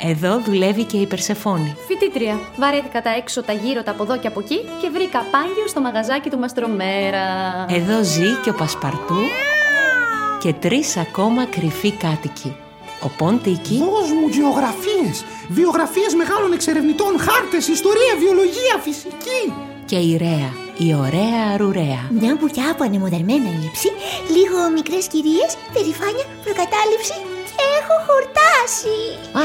Εδώ δουλεύει και η Περσεφόνη. Φοιτήτρια. Βαρέθηκα τα έξω, τα γύρω, τα από εδώ και από εκεί και βρήκα πάγιο στο μαγαζάκι του Μαστρομέρα. Εδώ ζει και ο Πασπαρτού και τρεις ακόμα κρυφοί κάτοικοι. Ο Ποντίκη Δώσ' μου γεωγραφίες, βιογραφίες μεγάλων εξερευνητών, χάρτες, ιστορία, βιολογία, φυσική. και η Ρέα, η ωραία αρουρέα. Μια μπουκιά από ανεμοδαρμένα ύψη, λίγο μικρές κυρίες, περηφάνεια, προκατάληψη και έχω χορτάσει. Α,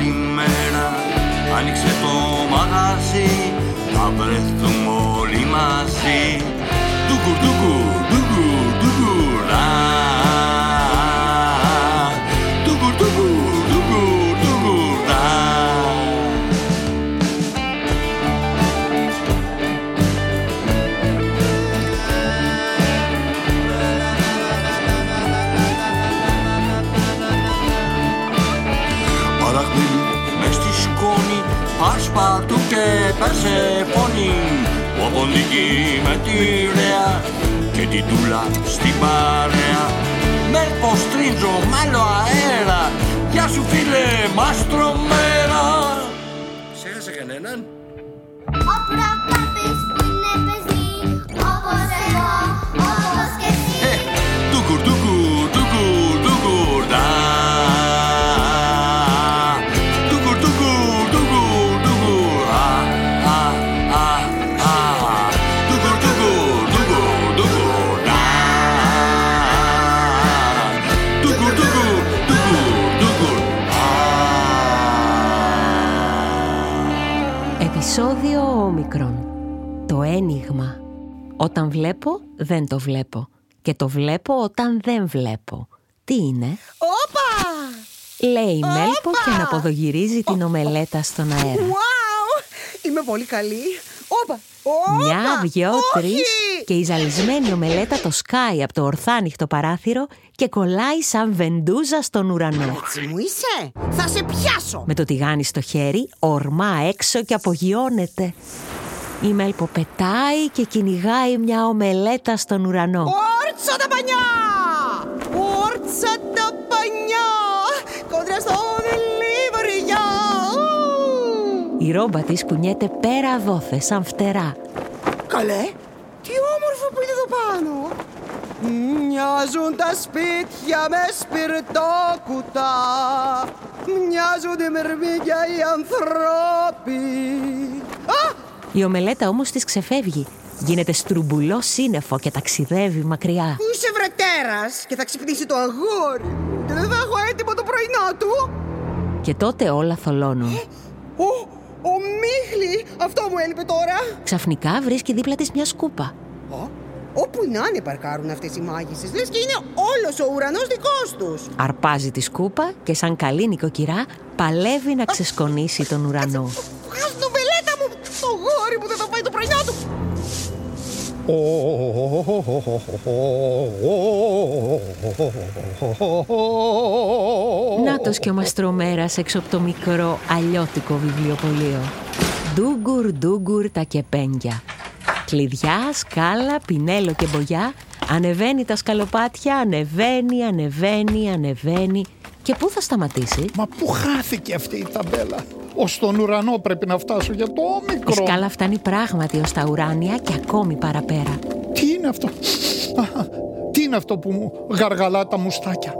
Καλημέρα. Άνοιξε το μαγαζί Θα βρεθούμε όλοι μαζί. Ντουκουρ, ντουκουρ, μες στη σκόνη Πασπατού και Περσεφόνη Ο Ποντική με τη Ρέα Και την Τούλα στην παρέα. Μέλκο στρίντζο μάλλο αέρα Γεια σου φίλε μαστρομέρα Ξέχασε κανέναν Όταν βλέπω, δεν το βλέπω. Και το βλέπω όταν δεν βλέπω. Τι είναι; Όπα! Λέει η Μέλπο και αναποδογυρίζει την ομελέτα στον αέρα. Wow! Είμαι πολύ καλή. Όπα! Όπα! Μια, δυο, Όχι! τρεις και η ζαλισμένη ομελέτα το σκάει από το ορθάνυχτο παράθυρο και κολλάει σαν βεντούζα στον ουρανό. Έτσι μου είσαι! Θα σε πιάσω! Με το τηγάνι στο χέρι, ορμά έξω και απογειώνεται. Η Μέλπο πετάει και κυνηγάει μια ομελέτα στον ουρανό. Όρτσα τα πανιά! Όρτσα τα πανιά! Κόντρα στο δελίβρια! Η ρόμπα της κουνιέται πέρα δόθε σαν φτερά. Καλέ, τι όμορφο που είναι εδώ πάνω! Μοιάζουν τα σπίτια με σπιρτόκουτα Μοιάζουν οι μερμήγκια οι ανθρώποι Α! Η ομελέτα όμως της ξεφεύγει. Γίνεται στρουμπουλό σύννεφο και ταξιδεύει μακριά. Είσαι βρετέρας και θα ξυπνήσει το αγόρι μου Και δεν θα έχω έτοιμο το πρωινό του Και τότε όλα θολώνουν. Ο, ο Μίχλη, αυτό μου έλειπε τώρα Ξαφνικά βρίσκει δίπλα της μια σκούπα. Α, Όπου να είναι παρκάρουν αυτές οι μάγισσες Λες και είναι όλος ο ουρανός δικός τους Αρπάζει τη σκούπα και σαν καλή νοικοκυρά παλεύει να ξεσκονίσει τον ουρανό. Βγάζ' το μπελέτα μου Το γόρι μου δεν θα φάει το πρωινό του Νάτος και ο Μαστρομέρας έξω από το μικρό αλλιώτικο βιβλιοπωλείο. Ντούγκουρ ντούγκουρ τα κεπένια. Κλειδιά, σκάλα, πινέλο και μπογιά. Ανεβαίνει τα σκαλοπάτια, ανεβαίνει, ανεβαίνει, ανεβαίνει. Και πού θα σταματήσει; Μα πού χάθηκε αυτή η ταμπέλα; Ως τον ουρανό πρέπει να φτάσω για το Η όμικρο. σκάλα φτάνει πράγματι ως τα ουράνια και ακόμη παραπέρα. Τι είναι αυτό; Α, Τι είναι αυτό που μου γαργαλά τα μουστάκια;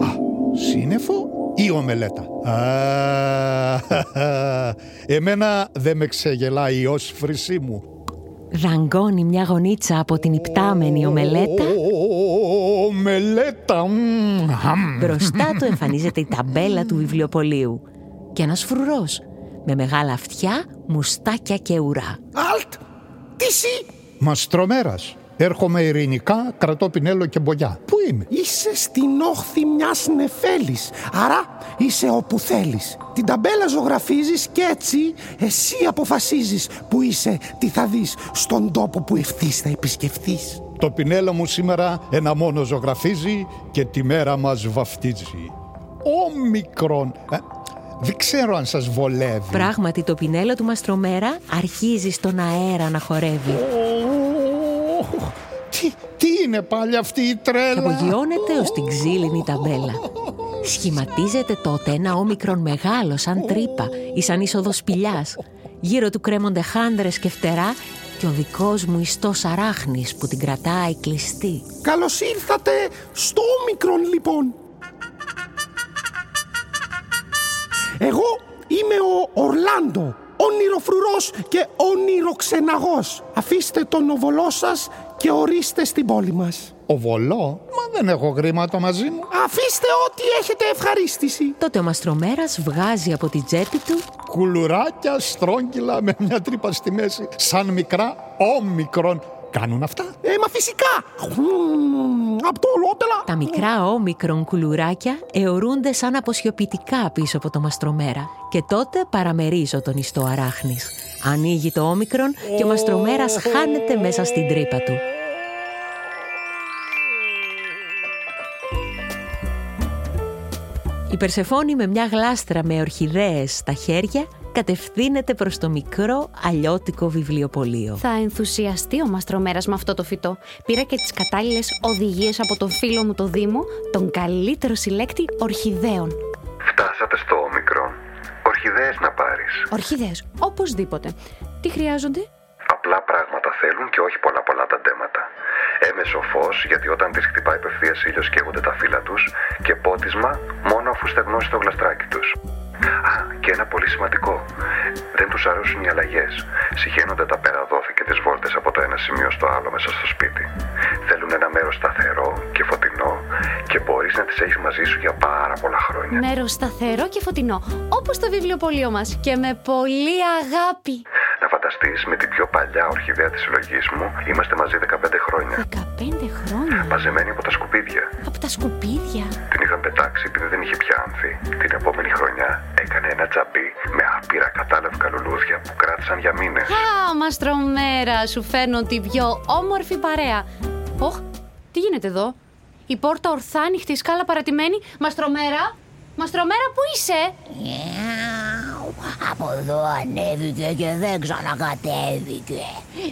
Α, σύννεφο ή ομελέτα; Α, εμένα δεν με ξεγελάει η όσφρησή μου. Δαγκώνει μια γονίτσα από την υπτάμενη ομελέτα. Ω, Ομελέτα. μμμ, αμ. Μπροστά του εμφανίζεται η ταμπέλα του βιβλιοπωλείου. Και ένας φρουρός με μεγάλα αυτιά, μουστάκια και ουρά. Αλτ! Τι εσύ! Μαστρομέρας. Έρχομαι ειρηνικά, κρατώ πινέλο και μπογιά. Πού είμαι; Είσαι στην όχθη μιας νεφέλης. Άρα είσαι όπου θέλεις. Την ταμπέλα ζωγραφίζεις και έτσι εσύ αποφασίζεις που είσαι, τι θα δεις στον τόπο που ευθύς θα επισκεφθείς. Το πινέλο μου σήμερα ένα μόνο ζωγραφίζει και τη μέρα μας βαφτίζει. Όμικρον. Ε, δεν ξέρω αν σας βολεύει. Πράγματι το πινέλο του Μαστρομέρα αρχίζει στον αέρα να χορεύει. Ω, Τι, τι είναι πάλι αυτή η Και τρέλα; απογειώνεται ως την ξύλινη ταμπέλα. Σχηματίζεται τότε ένα όμικρον μεγάλο σαν τρύπα ή σαν είσοδος σπηλιάς. Γύρω του κρέμονται χάνδρες και φτερά και ο δικός μου ιστός αράχνης που την κρατάει κλειστή. Καλώς ήρθατε στο όμικρον λοιπόν. Εγώ είμαι ο Ορλάντο, όνειροφρουρός και όνειροξεναγός. Αφήστε τον οβολό σας και ορίστε στην πόλη μας. Ο βολό, μα δεν έχω γρήματο μαζί μου. Αφήστε ό,τι έχετε ευχαρίστηση. Τότε ο Μαστρομέρας βγάζει από την τσέπη του Κουλουράκια στρόγγυλα με μια τρύπα στη μέση, σαν μικρά όμικρον. Κάνουν αυτά; Ε, μα φυσικά. Από το ολότελα. Τα μικρά όμικρον κουλουράκια αιωρούνται σαν αποσιοποιητικά πίσω από το μαστρομέρα και τότε παραμερίζω τον ιστό αράχνης. Ανοίγει το όμικρον και ο μαστρομέρας χάνεται μέσα στην τρύπα του. Η Περσεφόνη με μια γλάστρα με ορχιδέες στα χέρια κατευθύνεται προς το μικρό αλλιώτικο βιβλιοπωλείο. Θα ενθουσιαστεί ο μαστρομέρας με αυτό το φυτό. Πήρα και τις κατάλληλες οδηγίες από τον φίλο μου το Δήμο, τον καλύτερο συλλέκτη ορχιδέων. Φτάσατε στο όμικρον. Ορχιδέες να πάρεις. Ορχιδέες, οπωσδήποτε. Τι χρειάζονται; Απλά πράγματα θέλουν και όχι πολλά πολλά τα ντέματα. Έμεσο φως, γιατί όταν τις χτυπάει απευθείας ήλιος καίγονται τα φύλλα τους και πότισμα μόνο αφού στεγνώσει το γλαστράκι τους. Α, και ένα πολύ σημαντικό. Δεν τους αρέσουν οι αλλαγές. Συχαίνονται τα πέρα-δόθη και τις βόλτες από το ένα σημείο στο άλλο μέσα στο σπίτι. Θέλουν ένα μέρος σταθερό και φωτεινό και μπορείς να τις έχεις μαζί σου για πάρα πολλά χρόνια. Μέρος σταθερό και φωτεινό, όπως το βιβλιοπωλείο μας και με πολύ αγάπη. Να φανταστείς με την πιο παλιά ορχιδέα της συλλογής μου είμαστε μαζί 15 χρόνια. 15 χρόνια; Μαζεμένοι από τα σκουπίδια. Από τα σκουπίδια; Την είχαν πετάξει επειδή δεν είχε πια άνθη. Την επόμενη χρονιά έκανε ένα τζαμπί με άπειρα κατάλευκα λουλούδια που κράτησαν για μήνες. Α, μαστρομέρα, σου φέρνω την πιο όμορφη παρέα. Οχ, τι γίνεται εδώ; Η πόρτα ορθά ανοιχτή, η σκάλα παρατημένη. Μαστρομέρα, Μαστρομέρα, πού είσαι; Μιαου. Από εδώ ανέβηκε και δεν ξανακατέβηκε.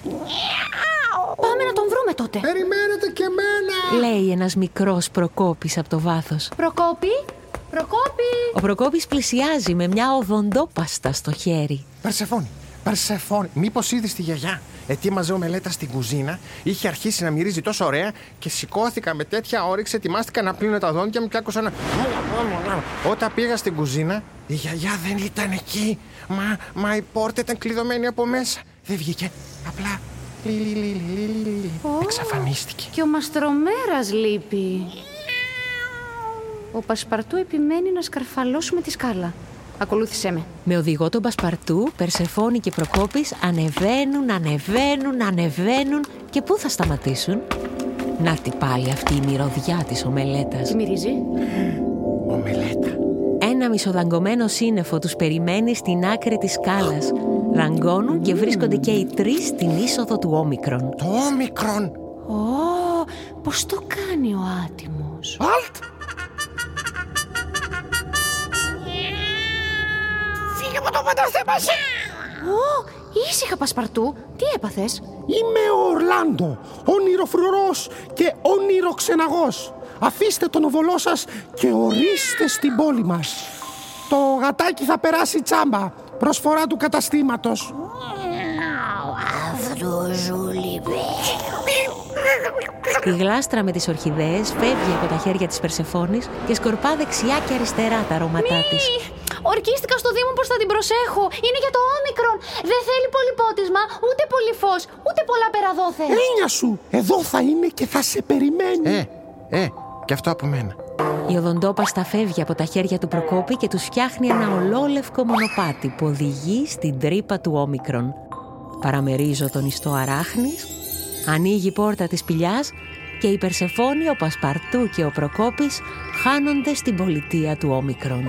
Μιαου. Πάμε να τον βρούμε τότε. Περιμένετε και μένα. Λέει ένας μικρός Προκόπης από το βάθος. Προκόπη, Προκόπη. Ο Προκόπης πλησιάζει με μια οδοντόπαστα στο χέρι. Περσεφόνη, Περσεφόνη, μήπως είδες τη γιαγιά. Ετοίμαζε ομελέτα στην κουζίνα, είχε αρχίσει να μυρίζει τόσο ωραία και σηκώθηκα με τέτοια όρεξη, ετοιμάστηκα να πλύνω τα δόντια μου και άκουσα ένα. Όταν πήγα στην κουζίνα, η γιαγιά δεν ήταν εκεί. Μα, μα η πόρτα ήταν κλειδωμένη από μέσα. Δεν βγήκε. Απλά. Λι, λι, λι, λι, λι, λι, λι. Εξαφανίστηκε. Και ο Μαστρομέρας λείπει. Ο Πασπαρτού επιμένει να σκαρφαλώσουμε τη σκάλα. Ακολούθησέ με. Με οδηγό τον Πασπαρτού, Περσεφόνη και Προκόπης ανεβαίνουν, ανεβαίνουν, ανεβαίνουν και πού θα σταματήσουν; Να τι πάλι αυτή η μυρωδιά της ομελέτας. Τι μυρίζει; Ομελέτα. Ένα μισοδαγκωμένο σύννεφο τους περιμένει στην άκρη της σκάλας. Δαγκώνουν και βρίσκονται και οι τρεις στην είσοδο του όμικρον. Το όμικρον. Ω, πώς το κάνει ο άτιμος; Αλτ. Φύγε από το φανταστέ μας. Ω, ήσυχα Πασπαρτού. Τι έπαθες; Είμαι ο Ορλάντο, όνειροφρουρός και όνειροξεναγός. Αφήστε τον οβολό σας και ορίστε στην πόλη μας. Το γατάκι θα περάσει τσάμπα. Προσφορά του καταστήματος. Αυτό ζούλη Η γλάστρα με τις ορχιδέες φεύγει από τα χέρια της Περσεφόνης και σκορπά δεξιά και αριστερά τα αρώματά της. Ορκίστηκα στο Δήμο πως θα την προσέχω. Είναι για το όμικρον. Δεν θέλει πολύ πότισμα, ούτε πολύ φως, ούτε πολλά περαδόθε. Έννοια σου, εδώ θα είναι και θα σε περιμένει. Ε, ε, και αυτό από μένα. Η οδοντόπαστα φεύγει από τα χέρια του Προκόπη και τους φτιάχνει ένα ολόλευκο μονοπάτι που οδηγεί στην τρύπα του όμικρον. Παραμερίζω τον ιστό αράχνης, ανοίγει η πόρτα της σπηλιάς και η Περσεφόνη, ο Πασπαρτού και ο Προκόπης χάνονται στην πολιτεία του όμικρον.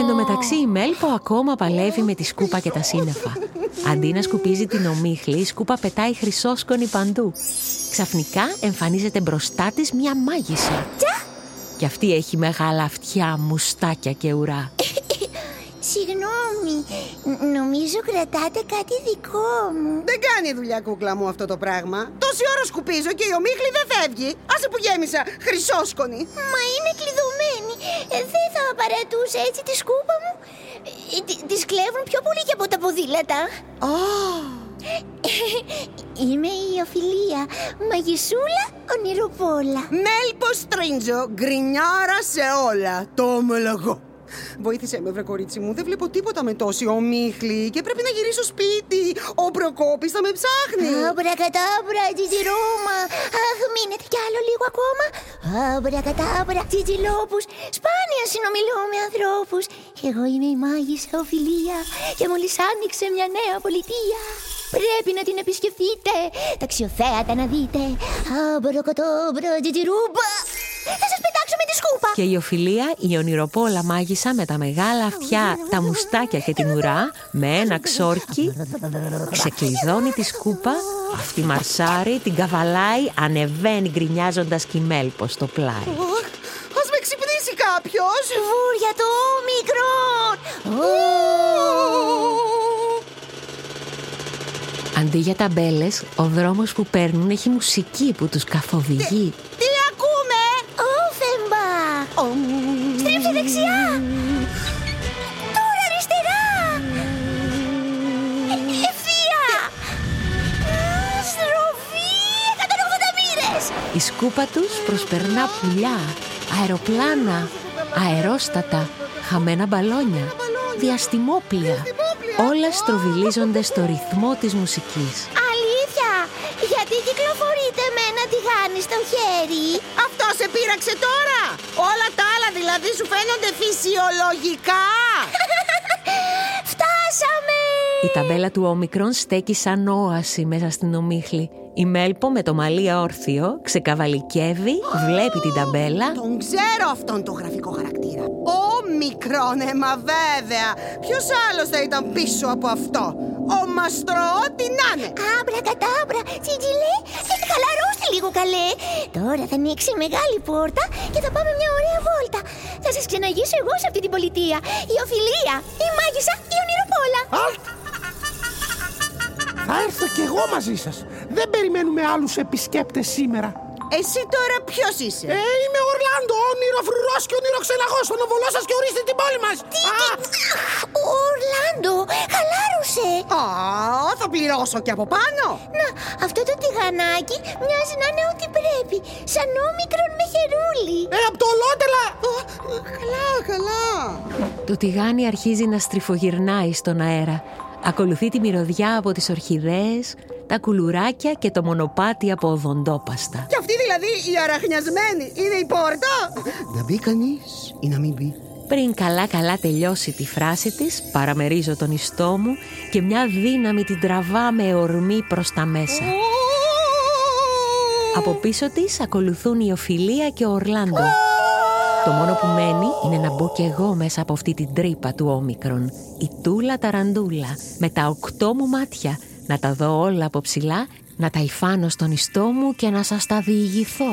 Εν τω μεταξύ η Μέλπο ακόμα παλεύει με τη σκούπα και τα σύννεφα. Αντί να σκουπίζει την ομίχλη, η σκούπα πετάει χρυσόσκονη παντού. Ξαφνικά εμφανίζεται μπροστά της μια μάγισσα. Και αυτή έχει μεγάλα αυτιά, μουστάκια και ουρά. Συγγνώμη, ν- νομίζω κρατάτε κάτι δικό μου. Δεν κάνει δουλειά κούκλα μου αυτό το πράγμα. Τόση ώρα σκουπίζω και η ομίχλη δεν φεύγει. Άσε που γέμισα, χρυσόσκονη. Μα είναι κλειδωμένη. Ε, δεν θα παρατούσα έτσι τη σκούπα μου. Ε, τη- Τις κλέβουν πιο πολύ και από τα ποδήλατα. Είμαι η Οφιλία, μαγισούλα ονειροπόλα. Μέλπο Στρίντζο, γκρινιάρα σε όλα. Το ομολογώ. Βοήθησε με, βρε κορίτσι μου. Δεν βλέπω τίποτα με τόση ομίχλη και πρέπει να γυρίσω σπίτι. Ο Προκόπης θα με ψάχνει. Άμπρα κατάμπρα, τζιτζιρούμα. Αχ, μείνετε κι άλλο λίγο ακόμα. Άμπρα κατάμπρα, τζιτζιλόπους. Σπάνια συνομιλώ με ανθρώπους. Εγώ είμαι η μάγισσα Οφιλία και μόλις άνοιξε μια νέα πολιτεία. Πρέπει να την επισκεφτείτε, τα αξιοθέατα να δείτε. Άμπρα κατάμπρα, τζιτζιρούμπα. Θα σας πετάξω με τη σκούπα. Και η Οφιλία, η ονειροπόλα μάγισσα με τα μεγάλα αυτιά, τα μουστάκια και την ουρά, με ένα ξόρκι, ξεκλειδώνει τη σκούπα, αυτή μαρσάρει, την καβαλάει, ανεβαίνει γκρινιάζοντας κι η Μέλπο στο πλάι. Αχ, Ας με ξυπνήσει κάποιος. Βούρια το μικρόν. Αντί για ταμπέλες, ο δρόμος που παίρνουν έχει μουσική που τους καθοδηγεί. Τι ακούμε; Όφεμπα. Στρίψε δεξιά. Τώρα αριστερά. Ε, Ευθεία. Στροφή 180 μοίρες. Η σκούπα τους προσπερνά πουλιά, αεροπλάνα, αερόστατα, χαμένα μπαλόνια, διαστημόπλια. Όλα στροβιλίζονται στο ρυθμό της μουσικής. Αλήθεια. Γιατί κυκλοφορείτε με ένα τηγάνι στο χέρι; Αυτό σε πείραξε τώρα. Όλα τα άλλα δηλαδή σου φαίνονται φυσιολογικά. Φτάσαμε. Η ταμπέλα του όμικρον στέκει σαν όαση μέσα στην ομίχλη. Η Μέλπο με το μαλλί όρθιο ξεκαβαλικεύει, βλέπει την ταμπέλα Τον ξέρω αυτόν το γραφικό χαρακτήρα. Ο μικρόν, ε, μα βέβαια. Ποιος άλλος θα ήταν πίσω από αυτό; Ο μαστρό, ό,τι να είναι. Άμπρα κατάμπρα, τσιτζιλέ, ε, χαλαρώστε λίγο καλέ. Τώρα θα ανοίξει η μεγάλη πόρτα και θα πάμε μια ωραία βόλτα. Θα σας ξεναγήσω εγώ σε αυτή την πολιτεία. Η Οφιλία, η Μάγισσα, η Ονειροπόλα. Αλτ! Θα έρθω κι εγώ μαζί σας. Δεν περιμένουμε άλλους επισκέπτες σήμερα. Εσύ τώρα ποιος είσαι; Ε, είμαι ο Ορλάντο, όνειρο φρουρός και όνειρο ξεναγός. Τον οβολό σας και ορίστε την πόλη μας. Α, Ο Ορλάντο, χαλάρωσε. Α, θα πληρώσω και από πάνω. Να, αυτό το τηγανάκι μοιάζει να είναι ό,τι πρέπει. Σαν όμικρον με χερούλι. ε, απ' το ολότελα. Α, Καλά, καλά. Το τηγάνι αρχίζει να στριφογυρνάει στον αέρα. Ακολουθεί τη μυρωδιά από τις ορχιδέες, τα κουλουράκια και το μονοπάτι από οδοντόπαστα. Και αυτή δηλαδή η αραχνιασμένη είναι η πόρτα. Να μπει κανείς ή να μην μπει; Πριν καλά-καλά τελειώσει τη φράση της, παραμερίζω τον ιστό μου και μια δύναμη την τραβά με ορμή προς τα μέσα. Από πίσω της ακολουθούν η Οφιλία και ο Ορλάντο. Το μόνο που μένει είναι να μπω κι εγώ μέσα από αυτή την τρύπα του όμικρον. Η τούλα ταραντούλα, με τα οκτώ μου μάτια, να τα δω όλα από ψηλά, να τα υφάνω στον ιστό μου και να σας τα διηγηθώ.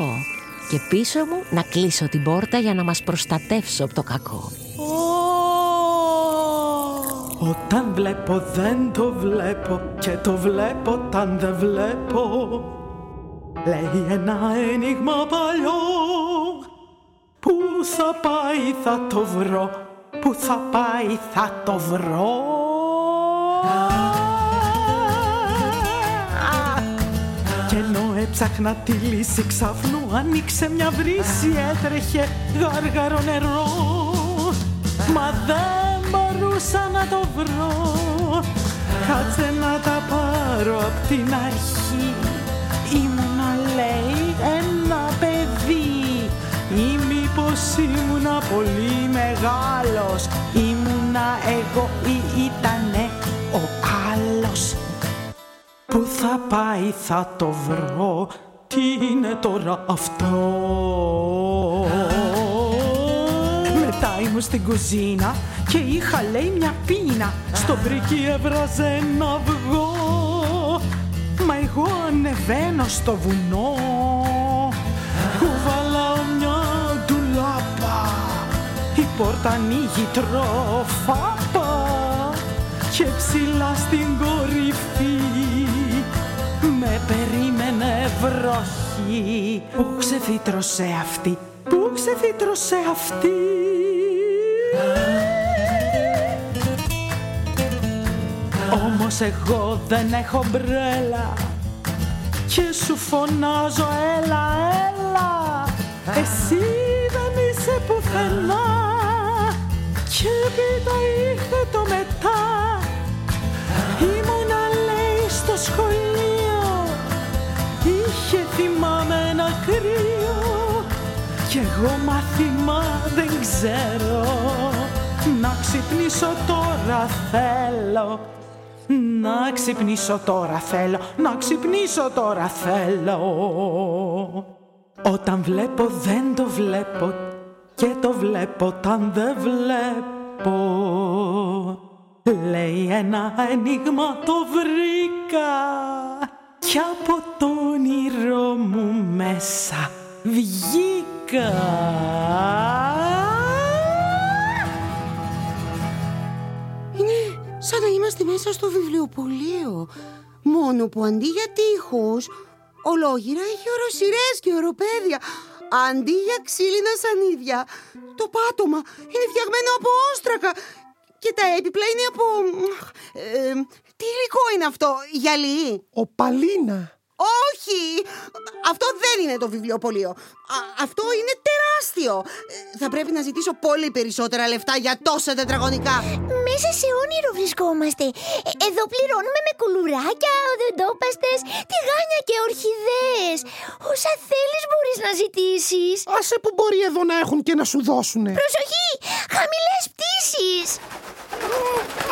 Και πίσω μου να κλείσω την πόρτα για να μας προστατεύσω από το κακό. Όταν βλέπω δεν το βλέπω και το βλέπω όταν δεν βλέπω λέει ένα ένιγμα παλιό Πού θα πάει θα το βρω, πού θα πάει θα το βρω. Κι ενώ έψαχνα τη λύση ξαφνού ανοίξε μια βρύση έτρεχε γάργαρο νερό. Μα δεν μπορούσα να το βρω. Κάτσε να τα πάρω απ' την αρχή μήπως ήμουνα πολύ μεγάλος. Ήμουνα εγώ ή ήτανε ο άλλος Πού θα πάει θα το βρω. Τι είναι τώρα αυτό; Μετά ήμουν στην κουζίνα και είχα λέει μια πίνα Στο πρίκι έβραζε ένα αυγό. Μα εγώ ανεβαίνω στο βουνό. Κουβαλάω πόρτα ανοίγει τροφάπα Και ψηλά στην κορυφή Με περίμενε βροχή. Πού ξεφύτρωσε αυτή Πού ξεφύτρωσε αυτή; Όμως εγώ δεν έχω μπρέλα Και σου φωνάζω έλα, έλα Εσύ δεν είσαι πουθενά Και έπειτα ήρθε το μετά Ήμουνα λέει στο σχολείο. Είχε θυμάμαι ένα κρύο. Κι εγώ μάθημα δεν ξέρω. Να ξυπνήσω τώρα θέλω. Να ξυπνήσω τώρα θέλω, να ξυπνήσω τώρα θέλω. Όταν βλέπω δεν το βλέπω και το βλέπω όταν δεν βλέπω Λέει ένα ενίγμα το βρήκα κι από το όνειρό μου μέσα βγήκα Είναι σαν να είμαστε μέσα στο βιβλιοπωλείο. Μόνο που αντί για τείχους, ολόγυρα έχει οροσυρές και οροπέδια. Αντί για ξύλινα σανίδια, το πάτωμα είναι φτιαγμένο από όστρακα. Και τα έπιπλα είναι από... ε, τι υλικό είναι αυτό, γυαλί; Οπαλίνα. Όχι! Αυτό δεν είναι το βιβλιοπωλείο. Α- αυτό είναι τεράστιο. Ε, Θα πρέπει να ζητήσω πολύ περισσότερα λεφτά για τόσα τετραγωνικά. Μέσα σε όνειρο βρισκόμαστε. Ε, Εδώ πληρώνουμε με κουλουράκια, οδοντόπαστες, τηγάνια και ορχιδέες. Όσα θέλεις μπορείς να ζητήσεις. Άσε που μπορεί εδώ να έχουν και να σου δώσουνε. Προσοχή! Χαμηλές πτήσεις!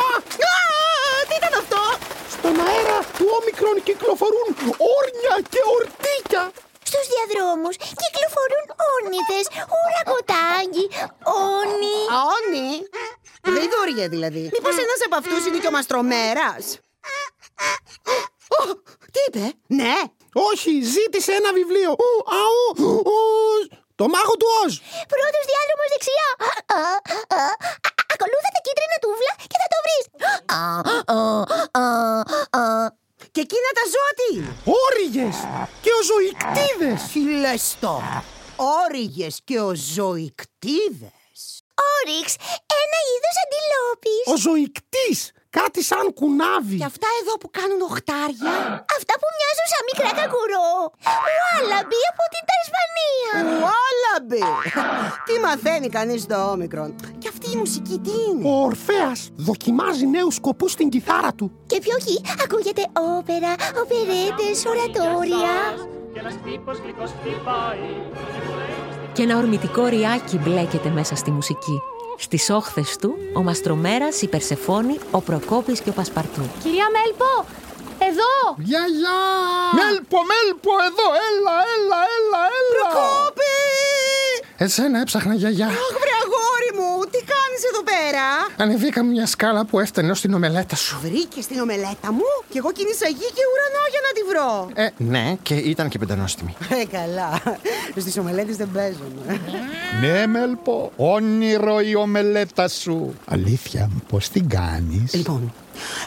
Α, τι ήταν αυτό; Στον αέρα του όμικρον κυκλοφορούν όρνια και ορτίκια. Στους διαδρόμους κυκλοφορούν όνειδες, ουρακοτάγγι, όνοι. Αόνι. Γρηγόρια δηλαδή. Μήπως ένας από αυτούς είναι και ο μαστρομέρας; Ω, τι είπε; Ναι. Όχι, ζήτησε ένα βιβλίο. Ου, αου, ου, το μάγο του Οζ. Πρώτος διάδρομος δεξιά. Α, α, α, Ακολούθα τα κίτρινα τούβλα και θα το βρεις. Α, α, α, α. Και εκείνα τα ζώα τι είναι; Όριγες και οζωικτίδες. Τι λες τώρα; Όριγες και οζωικτίδες. Όριξ, ένα είδος αντιλόπης. Οζωικτής, κάτι σαν κουνάβι. Και αυτά εδώ που κάνουν οχτάρια. Αυτά που μοιάζουν σαν μικρά κακουρό. Ουάλαμπι από την Τασμανία. Ουάλαμπι! Τι μαθαίνει κανείς στο όμικρον; Και αυτή η μουσική τι είναι; Ο Ορφέας δοκιμάζει νέους σκοπούς στην κιθάρα του. Και πιο εκεί ακούγεται όπερα, οπερέτες, ορατόρια. Και ένα ορμητικό ριάκι μπλέκεται μέσα στη μουσική. Στις όχθες του, ο Μαστρομέρας, η Περσεφόνη, ο Προκόπης και ο Πασπαρτού. Κυρία Μέλπο, εδώ! Γιαγιά! Μέλπο, μέλπο, εδώ, έλα, έλα, έλα, έλα. Κόπη! Εσένα έψαχνα, γιαγιά. Αχ, βρε αγόρι μου, τι κάνεις εδώ πέρα; Ανεβήκαμε μια σκάλα που έφτανε ως την ομελέτα σου. Βρήκε την ομελέτα μου και εγώ κίνησα γη και ουρανό για να τη βρω. Ε, ναι, και ήταν και πεντανόστιμη. Ε, καλά. Στις ομελέτες δεν παίζουν. Ναι, Μέλπο, όνειρο η ομελέτα σου. Αλήθεια, πώς την κάνεις; λοιπόν,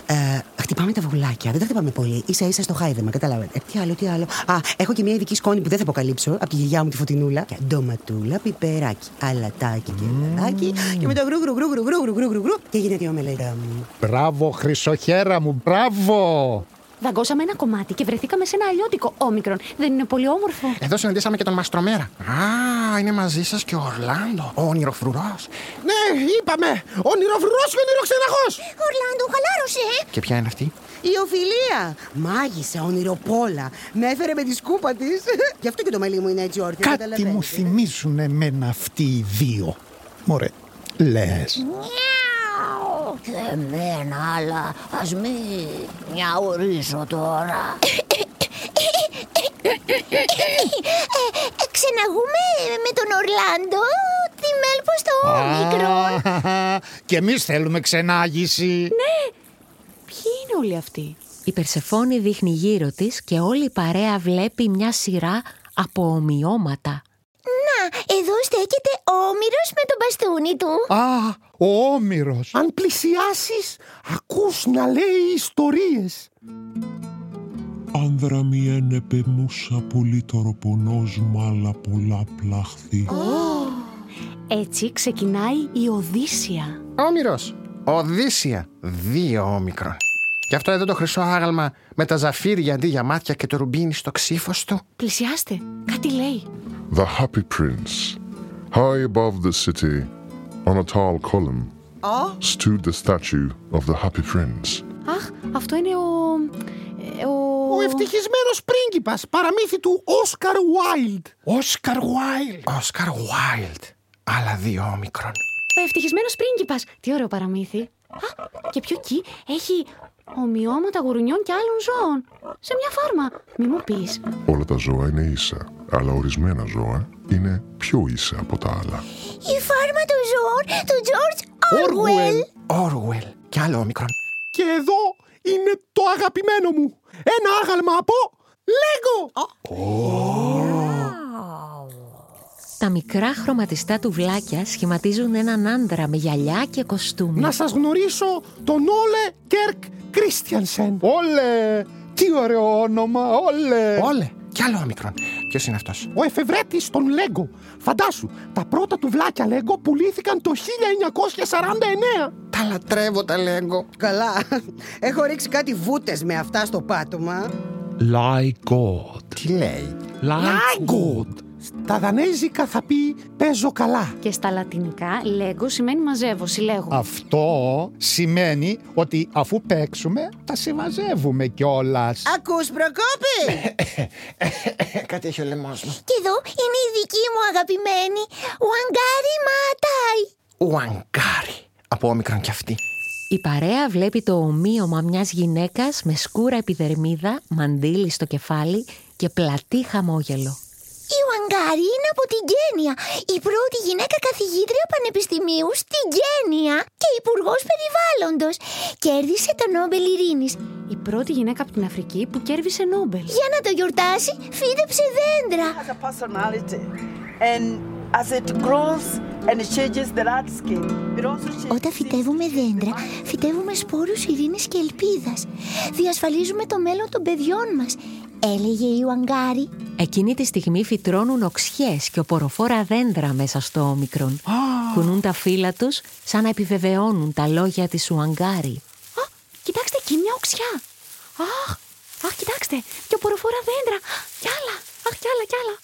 ε, χτυπάμε τα βουλάκια. Δεν τα χτυπάμε πολύ. σα ίσα στο χάιδεμα, καταλάβατε. τι άλλο, τι άλλο. Α, έχω και μια ειδική σκόνη που δεν θα αποκαλύψω από τη γιαγιά μου τη φωτεινούλα. Και ντοματούλα, πιπεράκι, αλατάκι και λαδάκι. Και μετά γρου γρου γρου γρου γρου γρου και γίνεται η ομελέτα μου. Μπράβο, χρυσοχέρα μου, μπράβο! Δαγκώσαμε ένα κομμάτι και βρεθήκαμε σε ένα αλλιώτικο όμικρον. Δεν είναι πολύ όμορφο. Εδώ συναντήσαμε και τον Μαστρομέρα. Α, είναι μαζί σας και ο Ορλάντο, ο ονειροφρουρό. Ναι, είπαμε! Ονειροφρουρό και ονειροξεναγό! Ορλάντο, χαλάρωσε! Και ποια είναι αυτή; Η Οφιλία! Μάγισσα, ονειροπόλα. Με έφερε με τη σκούπα της. Γι' αυτό και το μελί μου είναι έτσι όρθιο. Κάτι καταλαβαίνετε. μου θυμίζουν εμένα αυτοί οι δύο. Μωρέ, λες. Μιαου. Και εμένα, αλλά ας μη μιαουρίσω τώρα. Ε, Ξεναγούμε με τον Ορλάντο, τη Μέλπο στο Όμικρον. Α, Και εμείς θέλουμε ξενάγηση. Ποιοι είναι όλοι αυτοί; Η Περσεφόνη δείχνει γύρω της και όλη η παρέα βλέπει μια σειρά από ομοιώματα. Να, εδώ στέκεται ο Όμηρος με τον μπαστούνι του. Α, ο Όμηρος. Αν πλησιάσεις, ακούς να λέει ιστορίες. Άνδρα μη ένεπε μουσα πολύ τοροπονός μάλα πολλά πλάχθη. Έτσι ξεκινάει η Οδύσσια. Όμηρος. Οδύσσια. Δύο όμικρον. Και αυτό εδώ το χρυσό άγαλμα με τα ζαφύρια αντί για μάτια και το ρουμπίνι στο ξύφος του. Πλησιάστε. Κάτι λέει. The happy prince. High above the city, on a tall column, stood the statue of the happy prince. Αχ, αυτό είναι ο... ε, ο... Ο ευτυχισμένος πρίγκιπας, παραμύθι του Όσκαρ Βάιλντ. Όσκαρ Βάιλ. Όσκαρ Βάιλντ. Άλλα δύο όμικρον. Ο ευτυχισμένος πρίγκιπας. Τι ωραίο παραμύθι. Α, και πιο εκεί έχει ομοιώματα γουρουνιών και άλλων ζώων. Σε μια φάρμα. Μη μου πεις. Όλα τα ζώα είναι ίσα, αλλά ορισμένα ζώα είναι πιο ίσα από τα άλλα. Η φάρμα των ζώων του George Orwell. Όρουελ. Και άλλο όμικρον. Και εδώ είναι το αγαπημένο μου. Ένα άγαλμα από Λέγκο. Τα μικρά χρωματιστά τουβλάκια σχηματίζουν έναν άντρα με γυαλιά και κοστούμι. Να σας γνωρίσω τον Όλε Κέρκ Κρίστιανσεν. Όλε! Τι ωραίο όνομα, όλε! Όλε. Και άλλο όμικρον. Ποιος είναι αυτός; Ο εφευρέτης των Λέγκο. Φαντάσου, τα πρώτα τουβλάκια Λέγκο πουλήθηκαν το 1949. Τα λατρεύω τα λέγκο. Καλά. Έχω ρίξει κάτι βούτες με αυτά στο πάτωμα. Like God. Τι λέει; Like God. Στα δανέζικα θα πει παίζω καλά. Και στα λατινικά, λέγκο σημαίνει μαζεύω, συλλέγω. Αυτό σημαίνει ότι αφού παίξουμε, τα συμμαζεύουμε κιόλας. Ακούς Προκόπη! Κάτι έχει ο λαιμός μου. Και εδώ είναι η δική μου αγαπημένη, Ουαγκάρι Ματάι. Ουαγκάρι. Από όμικρον κι αυτή. Η παρέα βλέπει το ομοίωμα μιας γυναίκας με σκούρα επιδερμίδα, μαντίλι στο κεφάλι και πλατή χαμόγελο. Η Ουαγκάρι είναι από την Γένεια, η πρώτη γυναίκα καθηγήτρια πανεπιστημίου στην Γένεια και υπουργός περιβάλλοντος. Κέρδισε το Νόμπελ Ειρήνης. Η πρώτη γυναίκα από την Αφρική που κέρδισε Νόμπελ. Για να το γιορτάσει, φύτεψε δέντρα. has a personality. And as it grows and it changes the landscape, it also changes. Όταν φυτεύουμε δέντρα, φυτεύουμε σπόρους ειρήνης και ελπίδας. Διασφαλίζουμε το μέλλον των παιδιών μας, έλεγε η Ουαγκάρι. Εκείνη τη στιγμή φυτρώνουν οξιές και οποροφόρα δέντρα μέσα στο όμικρον. Κουνούν τα φύλλα τους σαν να επιβεβαιώνουν τα λόγια της Ουαγκάρι. Α, κοιτάξτε εκεί μια οξιά. Αχ, αχ, κοιτάξτε, και οποροφόρα δέντρα. Κι άλλα, αχ, κι άλλα, κι άλλα.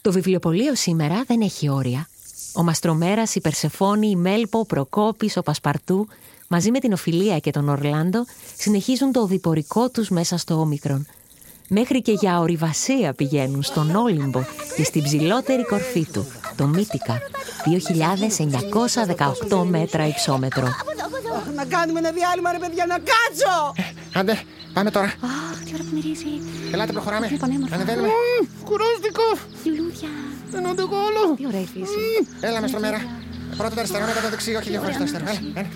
Το βιβλιοπωλείο σήμερα δεν έχει όρια. Ο Μαστρομέρας, η Περσεφόνη, η Μέλπο, ο Προκόπης, ο Πασπαρτού, μαζί με την Οφιλία και τον Ορλάντο, συνεχίζουν το οδηπορικό τους μέσα στο όμικρον. Μέχρι και για ορειβασία πηγαίνουν στον Όλυμπο και στην ψηλότερη κορφή του, το Μύτικα, 2.918 μέτρα υψόμετρο. Αχ, να κάνουμε ένα διάλειμμα, ρε παιδιά, να κάτσω! Άντε, πάμε τώρα. Αχ, τι ώρα που μυρίζει. Ελάτε, προχωράμε. Είναι πανέμορφο. Ανεβαίνουμε. Κουράστηκα. Λουλούδια. Δεν αντέχω άλλο. Τι ωραία η φύση. Έλα, μες στο μέρα. Πρώτα το αριστερό, μετά το δεξί, όχι δύο φορέ το αριστερό. Έλα, έλα.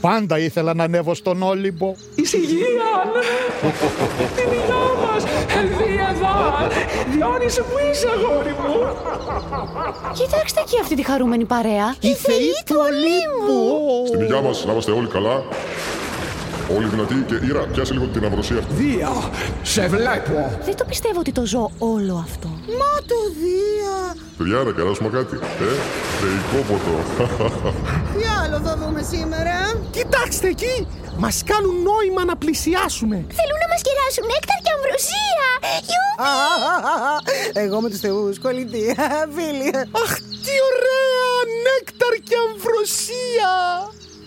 Πάντα ήθελα να ανέβω στον Όλυμπο. Ησυχία! Την υγειά μας! Ελβία εδώ! Διόνυσε που είσαι, αγόρι μου! Κοιτάξτε εκεί αυτή τη χαρούμενη παρέα. Η θεή του Ολύμπου. Στην υγειά μας να είμαστε όλοι καλά. Όλοι δυνατοί και Ήρα, πιάσε λίγο την αυροσία. Δία, σε βλέπω. Δεν το πιστεύω ότι το ζω όλο αυτό. Μα το Δία! Παιδιά, να καράσουμε κάτι. Ε, θεϊκό ποτό. Τι άλλο θα δούμε σήμερα; Κοιτάξτε εκεί! Μας κάνουν νόημα να πλησιάσουμε. Θέλουν να μας κεράσουν νέκταρ και αμβροσία. Γιούπι! Εγώ με τους θεούς, κολλητή, φίλοι. Αχ, τι ωραία! Νέκταρ και αμβροσία!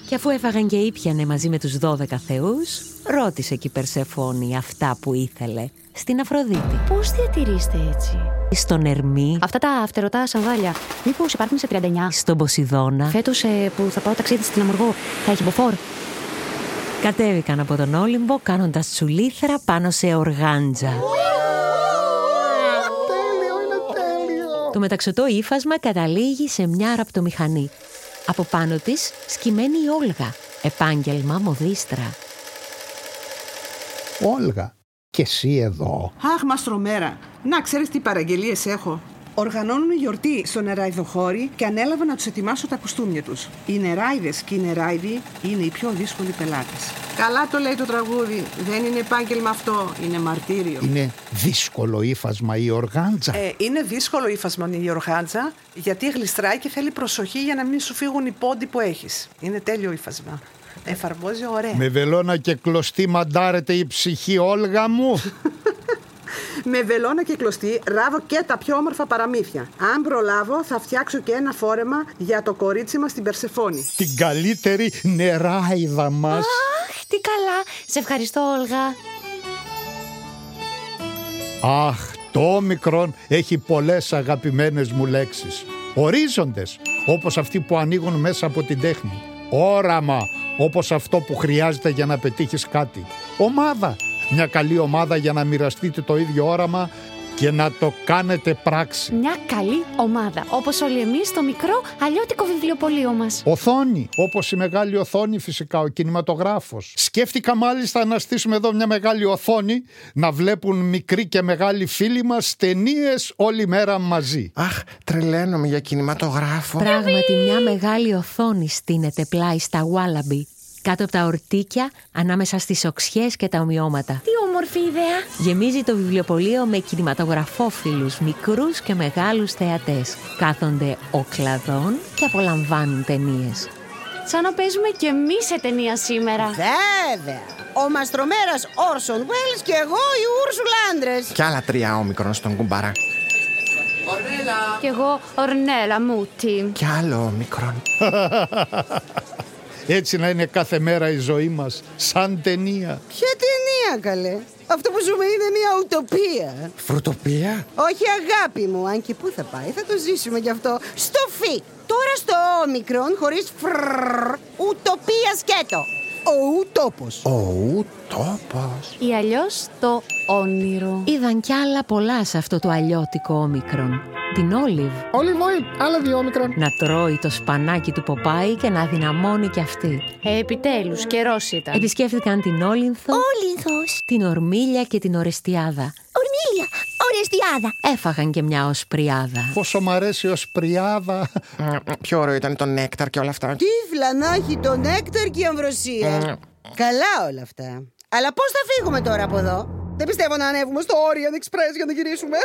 Και αφού έφαγαν και ήπιανε μαζί με τους 12 θεούς, ρώτησε και η Περσεφόνη αυτά που ήθελε στην Αφροδίτη. Πώς διατηρείστε έτσι; Στον Ερμή, Αυτά τα αυτερωτά σανδάλια, μήπως υπάρχουν σε 39. στον Ποσειδώνα, Φέτος ε, που θα πάω ταξίδι στην Αμοργό, θα έχει μποφόρ; κατέβηκαν από τον Όλυμπο κάνοντας τσουλήθρα πάνω σε οργάντζα. Τέλειο, είναι τέλειο. Το μεταξωτό ύφασμα καταλήγει σε μια ραπτομηχανή. Από πάνω της σκυμμένη η Όλγα, επάγγελμα μοδίστρα. Όλγα, και εσύ εδώ. Αχ, μαστρομέρα. Να ξέρεις τι παραγγελίες έχω. Οργανώνουν γιορτή στο νεράιδοχώρι και ανέλαβα να τους ετοιμάσω τα κουστούμια τους. Οι νεράιδες και οι νεράιδοι είναι οι πιο δύσκολοι πελάτες. Καλά το λέει το τραγούδι. Δεν είναι επάγγελμα αυτό, είναι μαρτύριο. Είναι δύσκολο ύφασμα η οργάντζα. Ε, είναι δύσκολο ύφασμα η οργάντζα, γιατί γλιστράει και θέλει προσοχή για να μην σου φύγουν οι πόντοι που έχεις. Είναι τέλειο ύφασμα. Εφαρμόζει ωραία. Με βελόνα και κλωστή μαντάρεται η ψυχή, Όλγα μου. Με βελόνα και κλωστή ράβω και τα πιο όμορφα παραμύθια. Αν προλάβω, θα φτιάξω και ένα φόρεμα για το κορίτσι μας στην Περσεφόνη. Την καλύτερη νεράιδα μας. Αχ, τι καλά. Σε ευχαριστώ, Όλγα. Αχ, το όμικρον έχει πολλές αγαπημένες μου λέξεις. Ορίζοντες, όπως αυτοί που ανοίγουν μέσα από την τέχνη. Όραμα, όπως αυτό που χρειάζεται για να πετύχεις κάτι. Ομάδα, μια καλή ομάδα για να μοιραστείτε το ίδιο όραμα και να το κάνετε πράξη. Μια καλή ομάδα. Όπως όλοι εμείς στο μικρό αλλιώτικο βιβλιοπωλείο μας. Οθόνη, όπως η μεγάλη οθόνη φυσικά, ο κινηματογράφος. Σκέφτηκα μάλιστα να στήσουμε εδώ μια μεγάλη οθόνη, να βλέπουν μικροί και μεγάλοι φίλοι μας ταινίες όλη μέρα μαζί. Αχ, τρελαίνομαι για κινηματογράφο. Πράγματι μια μεγάλη οθόνη στείνεται πλάι στα Wallaby, κάτω από τα ορτίκια, ανάμεσα στις οξιές και τα ομοιώματα. Τι όμορφη ιδέα. Γεμίζει το βιβλιοπωλείο με κινηματογραφόφιλους, μικρούς και μεγάλους θεατές. Κάθονται οκλαδών και απολαμβάνουν ταινίες. Σαν να παίζουμε κι εμείς σε ταινία σήμερα. Βέβαια. Ο μαστρομέρας Όρσον Βέλς και εγώ οι Ούρσουλα άντρες. Κι άλλα τρία όμικρον στον κουμπάρα. Κι εγώ, Ορνέλα Μούτι. Κι άλλο όμικρον. Έτσι να είναι κάθε μέρα η ζωή μας, σαν ταινία. Ποια ταινία καλέ; Αυτό που ζούμε είναι μια ουτοπία. Φρουτοπία; Όχι αγάπη μου, αν και πού θα πάει, θα το ζήσουμε κι αυτό. Στο φι. Τώρα στο όμικρον, χωρίς φρρρρ, ουτοπία σκέτο. Ο ουτόπος. Ο ουτόπος. Ή αλλιώς το όνειρο. Είδαν κι άλλα πολλά σε αυτό το αλλιώτικο όμικρον. Την Όλιβ Olive oil, άλλα δύο όμικρον. να τρώει το σπανάκι του Ποπάι και να δυναμώνει κι αυτή. Ε, Επιτέλους, καιρός ήταν. Επισκέφθηκαν την Όλυνθο, Όλυνθος. την Ορμίλια και την Ορεστιάδα. Ορμίλια. Ορεστιάδα. Έφαγαν και μια οσπριάδα. Πόσο μ' αρέσει ως πριάδα. Πιο ωραίο ήταν το νέκταρ και όλα αυτά. Τύφλα να έχει το νέκταρ και η αμβροσία. Καλά όλα αυτά. Αλλά πώς θα φύγουμε τώρα από εδώ; Δεν πιστεύω να ανέβουμε στο Orient Express για να γυρίσουμε.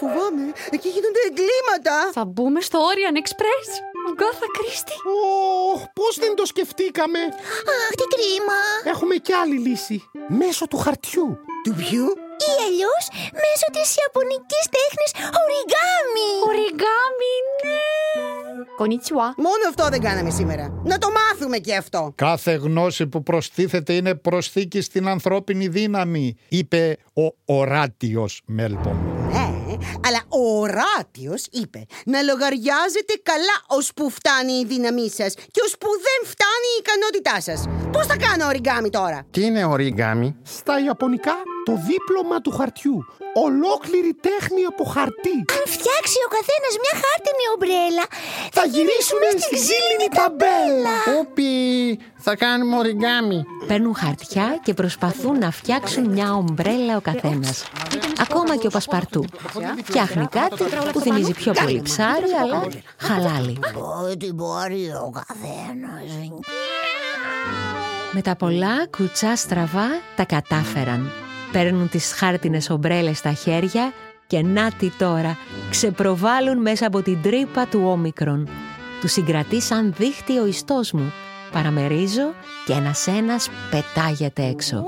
Φοβάμαι. Εκεί γίνονται εγκλήματα. Θα μπούμε στο Orient Express; Γκάθα Κρίστη. Ωχ, πώς δεν το σκεφτήκαμε. Αχ, τι κρίμα. Έχουμε κι άλλη λύση. Μέσω του χαρτιού. Του ποιου; Ή αλλιώς μέσω της ιαπωνικής τέχνης οριγάμι. Οριγάμι, ναι. Κονιτσουά. Μόνο αυτό δεν κάναμε σήμερα. Να το μάθουμε και αυτό. Κάθε γνώση που προστίθεται είναι προσθήκη στην ανθρώπινη δύναμη, είπε ο οράτιος Μέλπομ. Ναι, αλλά ο οράτιος είπε να λογαριάζετε καλά ώσπου φτάνει η δύναμή σας και ώσπου δεν φτάνει η ικανότητά σας. Πώς θα κάνω οριγκάμι τώρα; Τι είναι οριγκάμι. Στα Ιαπωνικά το δίπλωμα του χαρτιού. Ολόκληρη τέχνη από χαρτί. Αν φτιάξει ο καθένας μια χάρτινη ομπρέλα, Θα γυρίσουμε στη ξύλινη ταμπέλα. Ούπι, θα κάνουμε οριγκάμι. Παίρνουν χαρτιά και προσπαθούν να φτιάξουν μια ομπρέλα ο καθένας. Ακόμα και ο Πασπαρτού. Φτιάχνει κάτι που θυμίζει πιο πολύ ψάρι, αλλά χαλάλι. Ό,τι μπορεί ο καθένας. Με τα πολλά κουτσά στραβά τα κατάφεραν. Παίρνουν τις χάρτινες ομπρέλες στα χέρια και νάτι τώρα ξεπροβάλλουν μέσα από την τρύπα του όμικρον. Του συγκρατεί σαν δίχτυ ο ιστός μου. Παραμερίζω και ένας ένας πετάγεται έξω.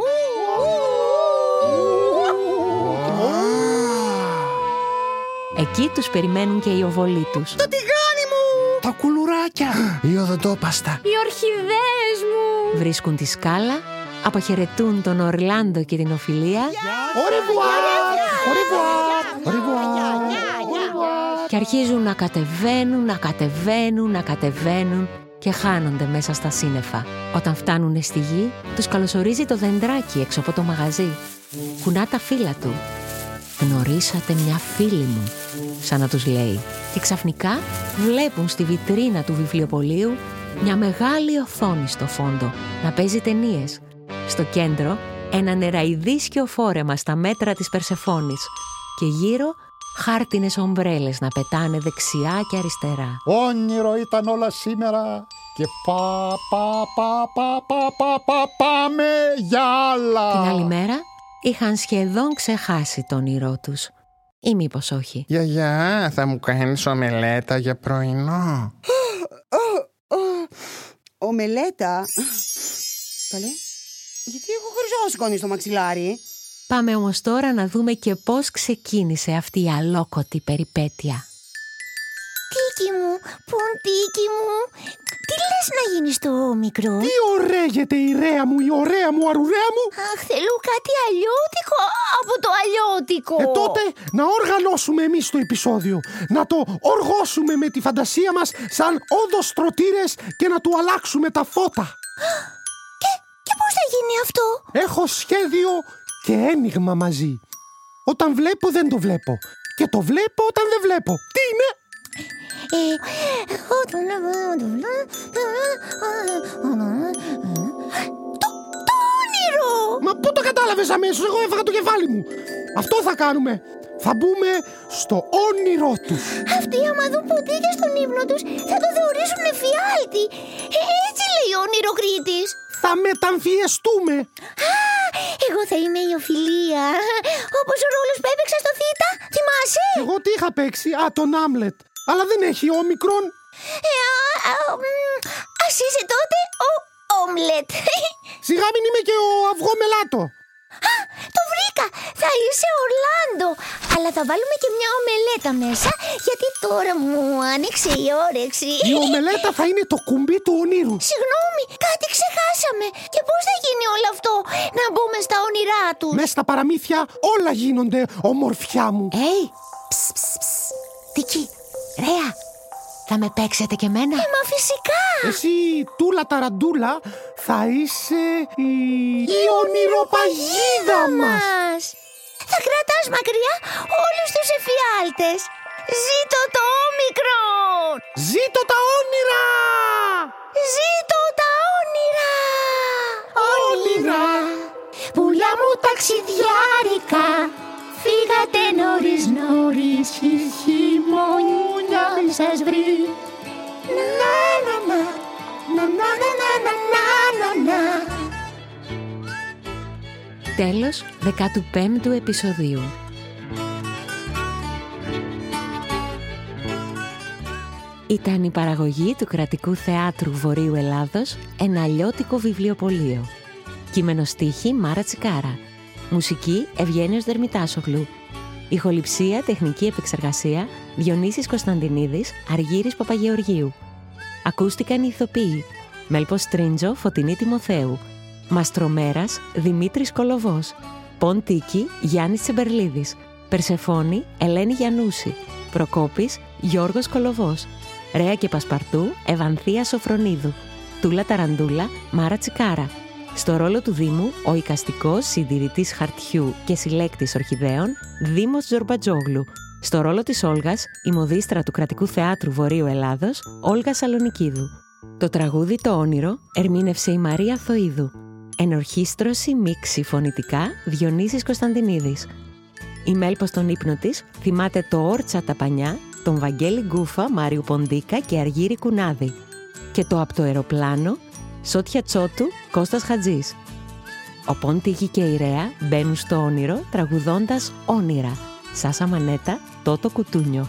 Εκεί τους περιμένουν και οι οβολοί τους. Το τηγάνι μου! Τα κουλουράκια! Η οδοντόπαστα! Οι ορχιδέες μου! Βρίσκουν τη σκάλα, αποχαιρετούν τον Ορλάντο και την Οφιλία και αρχίζουν να κατεβαίνουν, να κατεβαίνουν, να κατεβαίνουν και χάνονται μέσα στα σύννεφα. Όταν φτάνουν στη γη, τους καλωσορίζει το δεντράκι έξω από το μαγαζί. Κουνά τα φύλλα του. Γνωρίσατε μια φίλη μου, σαν να τους λέει. Και ξαφνικά βλέπουν στη βιτρίνα του βιβλιοπωλείου μια μεγάλη οθόνη στο φόντο να παίζει ταινίες. Στο κέντρο ένα νεραϊδίσκιο φόρεμα στα μέτρα της Περσεφόνης και γύρω χάρτινες ομπρέλες να πετάνε δεξιά και αριστερά. Όνειρο ήταν όλα σήμερα και πα, πα, πα, πα, πα, πα, πα, πάμε για άλλα. Την άλλη μέρα είχαν σχεδόν ξεχάσει το όνειρό τους. Ή μήπως όχι. Γιαγιά, θα μου κάνεις ομελέτα για πρωινό; Ομελέτα. Καλέ. Γιατί έχω χρυσό στο μαξιλάρι; Πάμε όμως τώρα να δούμε και πώς ξεκίνησε αυτή η αλόκοτη περιπέτεια. Τίκι μου, ποντίκι μου, τι λες να γίνεις το μικρό; Τι ωραίγεται η ρέα μου, η ωραία μου, αρουρέα μου. Αχ, θέλω κάτι αλλιώτικο από το αλλιώτικο. Ε, τότε να οργανώσουμε εμείς το επεισόδιο. Να το οργώσουμε με τη φαντασία μας σαν όντως τροτήρες και να του αλλάξουμε τα φώτα. Και, και πώς θα γίνει αυτό; Έχω σχέδιο και ένιγμα μαζί. Όταν βλέπω δεν το βλέπω. Και το βλέπω όταν δεν βλέπω. Τι είναι; Ε, το, το όνειρο! Μα πού το κατάλαβες αμέσως, εγώ έφαγα το κεφάλι μου. Αυτό θα κάνουμε. Θα μπούμε στο όνειρό τους. Αυτοί άμα δουν ποντίκια στον ύπνο τους θα το θεωρήσουν εφιάλτη. Ε, έτσι λέει ο όνειροκρίτης. Θα μεταμφιεστούμε. Α, εγώ θα είμαι η Οφιλία. Όπως ο ρόλος που έπαιξα στο Θήτα. Θυμάσαι; Εγώ τι είχα παίξει, α, τον Άμλετ. Αλλά δεν έχει όμικρον. Ε, α, α, μ, ας είσαι τότε ο Όμλετ. Σιγά μην είμαι και ο αυγό μελάτο. Α, το βρήκα! Θα είσαι Ορλάντο! Αλλά θα βάλουμε και μια ομελέτα μέσα, γιατί τώρα μου άνοιξε η όρεξη. Η ομελέτα θα είναι το κουμπί του ονείρου. Συγγνώμη, κάτι ξεχάσαμε. Και πώς θα γίνει όλο αυτό, να μπούμε στα όνειρά τους; Μες στα παραμύθια όλα γίνονται, ομορφιά μου. Ει, ψ, ψ, ψ. Τίκη, Ρέα, θα με παίξετε και μένα. Ε, μα φυσικά. Εσύ, τούλα ταραντούλα, θα είσαι η... η ονειροπαγίδα μας. Θα κρατάς μακριά όλους τους εφιάλτες. Ζήτω το όμικρον! Ζήτω τα όνειρα! Ζήτω τα όνειρα! Όνειρα! Πουλιά μου ταξιδιάρικα Φύγατε νωρίς νωρίς η χειμωνιά μη σας βρει Να να να να να να να να να να Τέλος 15ου επεισοδίου. Ήταν η παραγωγή του Κρατικού Θεάτρου Βορείου Ελλάδος ένα αλλιώτικο βιβλιοπωλείο. Κείμενο στίχη Μάρα Τσικάρα. Μουσική Ευγένιος Δερμητάσογλου. Ηχοληψία, τεχνική επεξεργασία Διονύσης Κωνσταντινίδης, Αργύρης Παπαγεωργίου. Ακούστηκαν οι ηθοποιοί Μέλπος Στρίντζο, Φωτεινή Τιμοθέου. Μαστρομέρας, Δημήτρης Κολοβός. Ποντίκη, Γιάννης Τσεμπερλίδης. Περσεφόνη, Ελένη Γιαννούση. Προκόπης, Γιώργος Κολοβός. Ρέα και Πασπαρτού, Ευανθία Σοφρονίδου. Τούλα Ταραντούλα, Μάρα Τσικάρα. Στο ρόλο του Δήμου, ο οικαστικός συντηρητής χαρτιού και συλλέκτης ορχιδέων, Δήμος Τζορμπατζόγλου. Στο ρόλο της Όλγας, η μοδίστρα του Κρατικού Θεάτρου Βορείου Ελλάδος, Όλγα Σαλονικίδου. Το τραγούδι «Το όνειρο» ερμήνευσε η Μαρία Θοίδου. Ενορχίστρωση μίξη φωνητικά Διονύσης Κωνσταντινίδης. Η Μέλπος στον ύπνο της θυμάται το «Όρτσα τα πανιά» τον Βαγγέλη Γκούφα, Μάριου Ποντίκα και Αργύρη Κουνάδη. Και το «Από το αεροπλάνο» Σότια Τσότου, Κώστας Χατζής. Ο Πόντιγη και η Ρέα μπαίνουν στο όνειρο τραγουδώντας όνειρα. Sasa Maneta, Toto Cutuño,